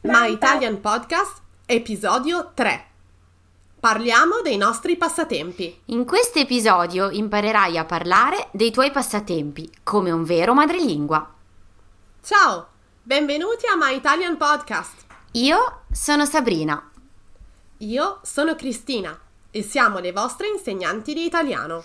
My Italian Podcast, episodio 3. Parliamo dei nostri passatempi. In questo episodio imparerai a parlare dei tuoi passatempi come un vero madrelingua. Ciao, benvenuti a My Italian Podcast. Io sono Sabrina. Io sono Cristina e siamo le vostre insegnanti di italiano.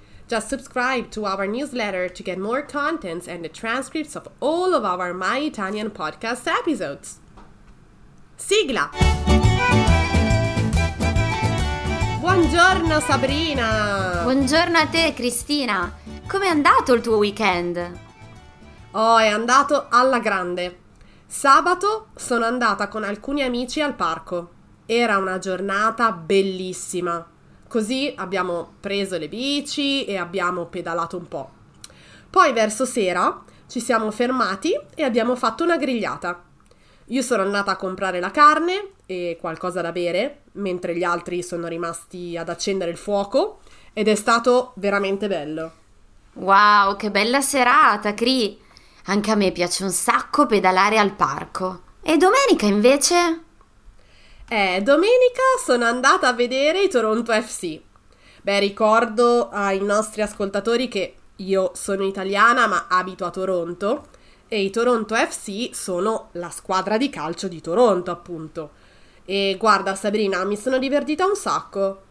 Just subscribe to our newsletter to get more contents and the transcripts of all of our My Italian podcast episodes. Sigla! Buongiorno Sabrina! Buongiorno a te Cristina, com'è andato il tuo weekend? Oh, è andato alla grande. Sabato sono andata con alcuni amici al parco. Era una giornata bellissima. Così abbiamo preso le bici e abbiamo pedalato un po'. Poi verso sera ci siamo fermati e abbiamo fatto una grigliata. Io sono andata a comprare la carne e qualcosa da bere, mentre gli altri sono rimasti ad accendere il fuoco ed è stato veramente bello. Wow, che bella serata, Cri! Anche a me piace un sacco pedalare al parco. E domenica invece? Eh, domenica sono andata a vedere i Toronto FC. Beh, ricordo ai nostri ascoltatori che io sono italiana ma abito a Toronto e i Toronto FC sono la squadra di calcio di Toronto, appunto. E guarda Sabrina, mi sono divertita un sacco.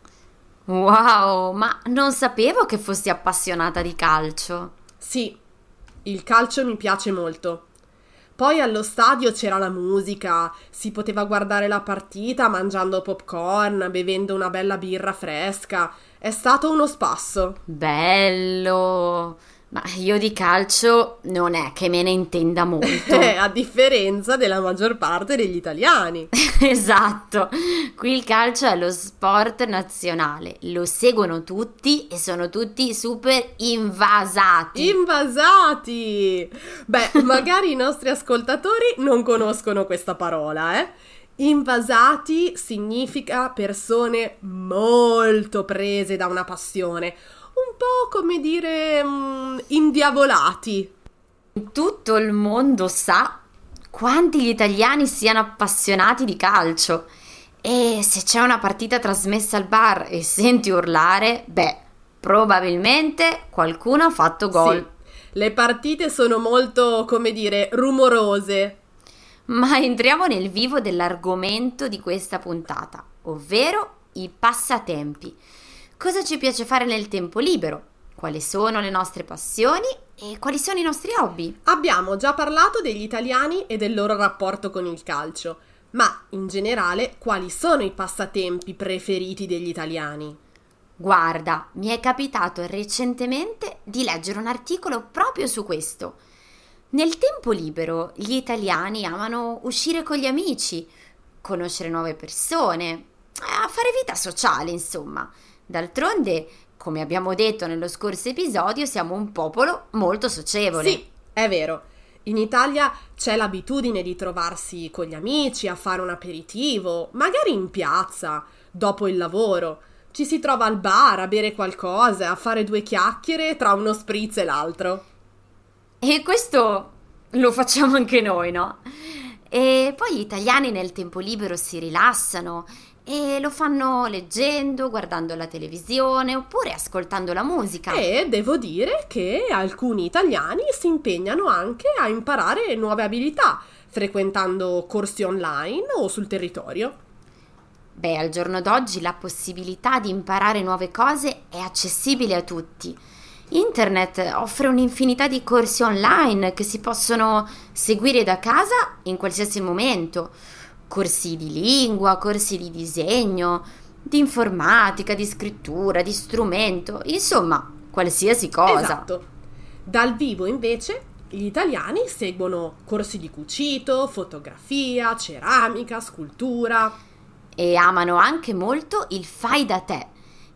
Wow, ma non sapevo che fossi appassionata di calcio. Sì, il calcio mi piace molto. Poi allo stadio c'era la musica, si poteva guardare la partita mangiando popcorn, bevendo una bella birra fresca. È stato uno spasso. Bello! Ma io di calcio non è che me ne intenda molto. A differenza della maggior parte degli italiani. esatto, qui il calcio è lo sport nazionale, lo seguono tutti e sono tutti super invasati. Invasati! Beh, magari i nostri ascoltatori non conoscono questa parola, eh? Invasati significa persone molto prese da una passione un po' come dire um, indiavolati. Tutto il mondo sa quanti gli italiani siano appassionati di calcio. E se c'è una partita trasmessa al bar e senti urlare, beh, probabilmente qualcuno ha fatto gol. Sì, le partite sono molto, come dire, rumorose. Ma entriamo nel vivo dell'argomento di questa puntata, ovvero i passatempi cosa ci piace fare nel tempo libero, quali sono le nostre passioni e quali sono i nostri hobby. Abbiamo già parlato degli italiani e del loro rapporto con il calcio, ma in generale quali sono i passatempi preferiti degli italiani? Guarda, mi è capitato recentemente di leggere un articolo proprio su questo. Nel tempo libero gli italiani amano uscire con gli amici, conoscere nuove persone, a fare vita sociale, insomma. D'altronde, come abbiamo detto nello scorso episodio, siamo un popolo molto socievole. Sì, è vero. In Italia c'è l'abitudine di trovarsi con gli amici a fare un aperitivo, magari in piazza, dopo il lavoro. Ci si trova al bar a bere qualcosa, a fare due chiacchiere tra uno spritz e l'altro. E questo lo facciamo anche noi, no? E poi gli italiani nel tempo libero si rilassano e lo fanno leggendo, guardando la televisione oppure ascoltando la musica. E devo dire che alcuni italiani si impegnano anche a imparare nuove abilità, frequentando corsi online o sul territorio. Beh, al giorno d'oggi la possibilità di imparare nuove cose è accessibile a tutti. Internet offre un'infinità di corsi online che si possono seguire da casa in qualsiasi momento corsi di lingua, corsi di disegno, di informatica, di scrittura, di strumento, insomma, qualsiasi cosa. Esatto. Dal vivo invece Gli italiani seguono corsi di cucito, fotografia, ceramica, scultura. E amano anche molto il fai da te.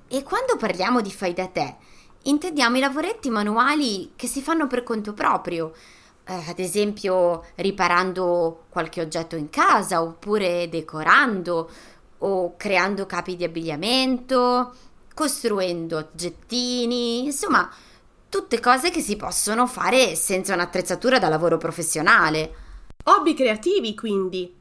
E quando parliamo di fai da te, intendiamo i lavoretti manuali che si fanno per conto proprio, eh, ad esempio riparando qualche oggetto in casa, oppure decorando, o creando capi di abbigliamento, costruendo oggettini, insomma, tutte cose che si possono fare senza un'attrezzatura da lavoro professionale. Hobby creativi, quindi.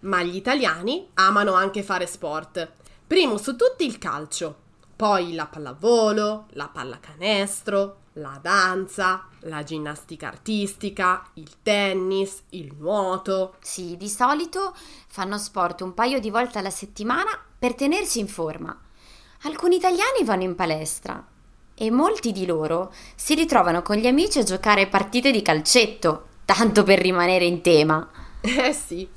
Ma gli italiani amano anche fare sport. Primo su tutti il calcio, poi la pallavolo, la pallacanestro, la danza, la ginnastica artistica, il tennis, il nuoto. Sì, di solito fanno sport un paio di volte alla settimana per tenersi in forma. Alcuni italiani vanno in palestra e molti di loro si ritrovano con gli amici a giocare partite di calcetto, tanto per rimanere in tema. Eh sì.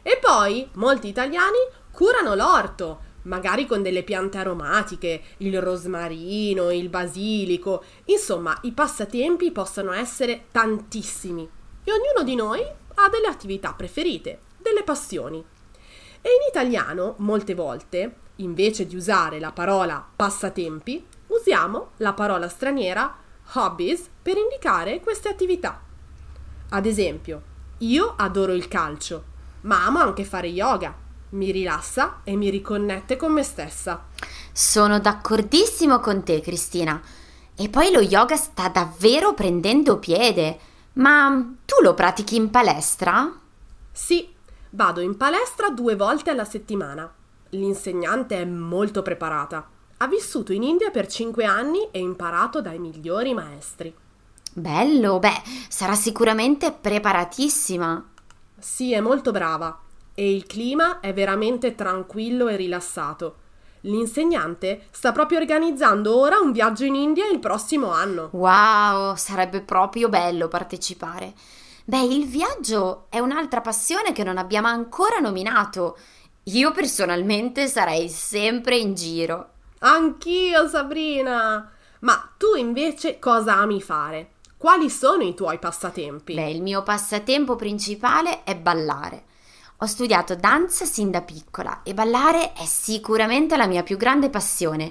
E poi molti italiani curano l'orto, magari con delle piante aromatiche, il rosmarino, il basilico, insomma i passatempi possono essere tantissimi e ognuno di noi ha delle attività preferite, delle passioni. E in italiano, molte volte, invece di usare la parola passatempi, usiamo la parola straniera hobbies per indicare queste attività. Ad esempio, io adoro il calcio, ma amo anche fare yoga mi rilassa e mi riconnette con me stessa. Sono d'accordissimo con te, Cristina. E poi lo yoga sta davvero prendendo piede. Ma tu lo pratichi in palestra? Sì, vado in palestra due volte alla settimana. L'insegnante è molto preparata. Ha vissuto in India per cinque anni e imparato dai migliori maestri. Bello, beh, sarà sicuramente preparatissima. Sì, è molto brava e il clima è veramente tranquillo e rilassato. L'insegnante sta proprio organizzando ora un viaggio in India il prossimo anno. Wow, sarebbe proprio bello partecipare. Beh, il viaggio è un'altra passione che non abbiamo ancora nominato. Io personalmente sarei sempre in giro. Anch'io, Sabrina. Ma tu invece cosa ami fare? Quali sono i tuoi passatempi? Beh, il mio passatempo principale è ballare. Ho studiato danza sin da piccola e ballare è sicuramente la mia più grande passione.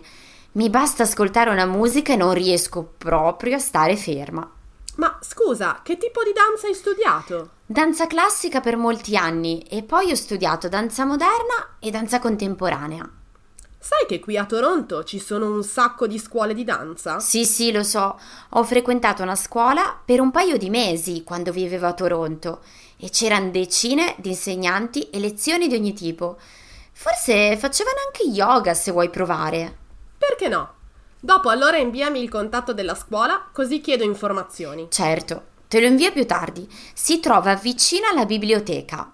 Mi basta ascoltare una musica e non riesco proprio a stare ferma. Ma scusa, che tipo di danza hai studiato? Danza classica per molti anni e poi ho studiato danza moderna e danza contemporanea. Sai che qui a Toronto ci sono un sacco di scuole di danza? Sì, sì, lo so. Ho frequentato una scuola per un paio di mesi quando vivevo a Toronto e c'erano decine di insegnanti e lezioni di ogni tipo. Forse facevano anche yoga se vuoi provare. Perché no? Dopo allora inviami il contatto della scuola così chiedo informazioni. Certo, te lo invio più tardi. Si trova vicino alla biblioteca.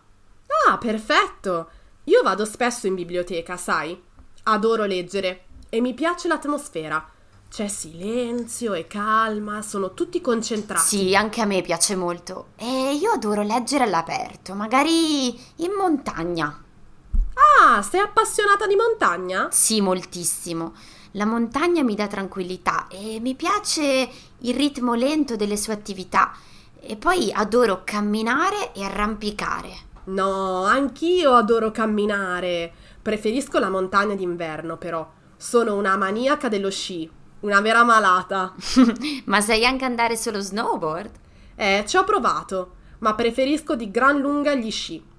Ah, perfetto! Io vado spesso in biblioteca, sai? Adoro leggere e mi piace l'atmosfera. C'è silenzio e calma, sono tutti concentrati. Sì, anche a me piace molto. E io adoro leggere all'aperto, magari in montagna. Ah, sei appassionata di montagna? Sì, moltissimo. La montagna mi dà tranquillità e mi piace il ritmo lento delle sue attività. E poi adoro camminare e arrampicare. No, anch'io adoro camminare. Preferisco la montagna d'inverno, però. Sono una maniaca dello sci una vera malata. ma sai anche andare sullo snowboard? Eh, ci ho provato, ma preferisco di gran lunga gli sci.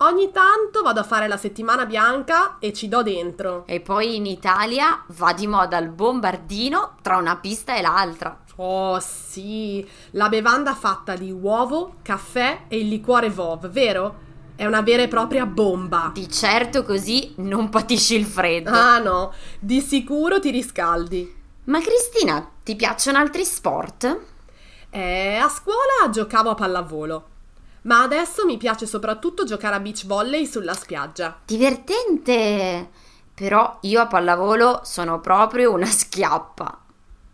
Ogni tanto vado a fare la settimana bianca e ci do dentro. E poi in Italia va di moda il bombardino tra una pista e l'altra. Oh sì, la bevanda fatta di uovo, caffè e il liquore Vov, vero? È una vera e propria bomba. Di certo così non patisci il freddo. Ah no, di sicuro ti riscaldi. Ma Cristina, ti piacciono altri sport? Eh, a scuola giocavo a pallavolo, ma adesso mi piace soprattutto giocare a beach volley sulla spiaggia. Divertente! Però io a pallavolo sono proprio una schiappa.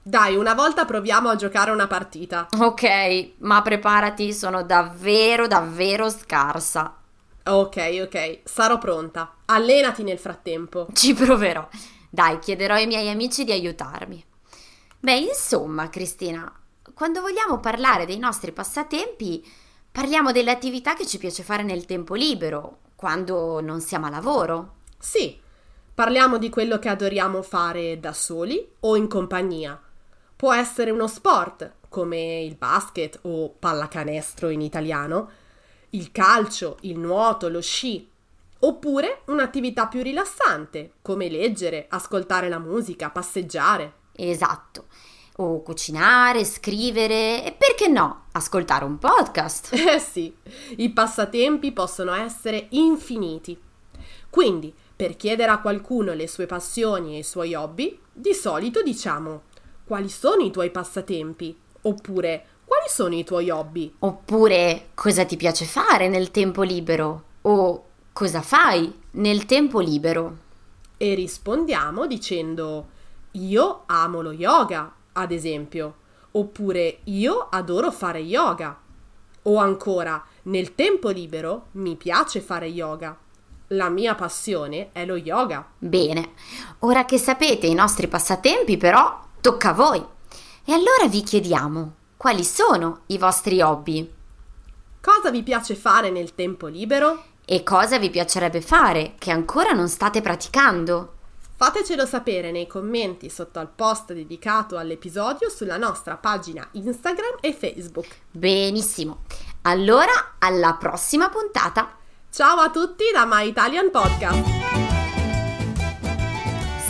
Dai, una volta proviamo a giocare una partita. Ok, ma preparati, sono davvero, davvero scarsa. Ok, ok, sarò pronta. Allenati nel frattempo. Ci proverò. Dai, chiederò ai miei amici di aiutarmi. Beh, insomma, Cristina, quando vogliamo parlare dei nostri passatempi, parliamo delle attività che ci piace fare nel tempo libero, quando non siamo a lavoro. Sì, parliamo di quello che adoriamo fare da soli o in compagnia. Può essere uno sport, come il basket o pallacanestro in italiano, il calcio, il nuoto, lo sci, oppure un'attività più rilassante, come leggere, ascoltare la musica, passeggiare. Esatto. O cucinare, scrivere e perché no, ascoltare un podcast. Eh sì, i passatempi possono essere infiniti. Quindi, per chiedere a qualcuno le sue passioni e i suoi hobby, di solito diciamo quali sono i tuoi passatempi? Oppure quali sono i tuoi hobby? Oppure cosa ti piace fare nel tempo libero? O cosa fai nel tempo libero? E rispondiamo dicendo io amo lo yoga, ad esempio, oppure io adoro fare yoga. O ancora, nel tempo libero mi piace fare yoga. La mia passione è lo yoga. Bene, ora che sapete i nostri passatempi però, tocca a voi. E allora vi chiediamo, quali sono i vostri hobby? Cosa vi piace fare nel tempo libero? E cosa vi piacerebbe fare che ancora non state praticando? Fatecelo sapere nei commenti sotto al post dedicato all'episodio sulla nostra pagina Instagram e Facebook. Benissimo. Allora, alla prossima puntata. Ciao a tutti da My Italian Podcast.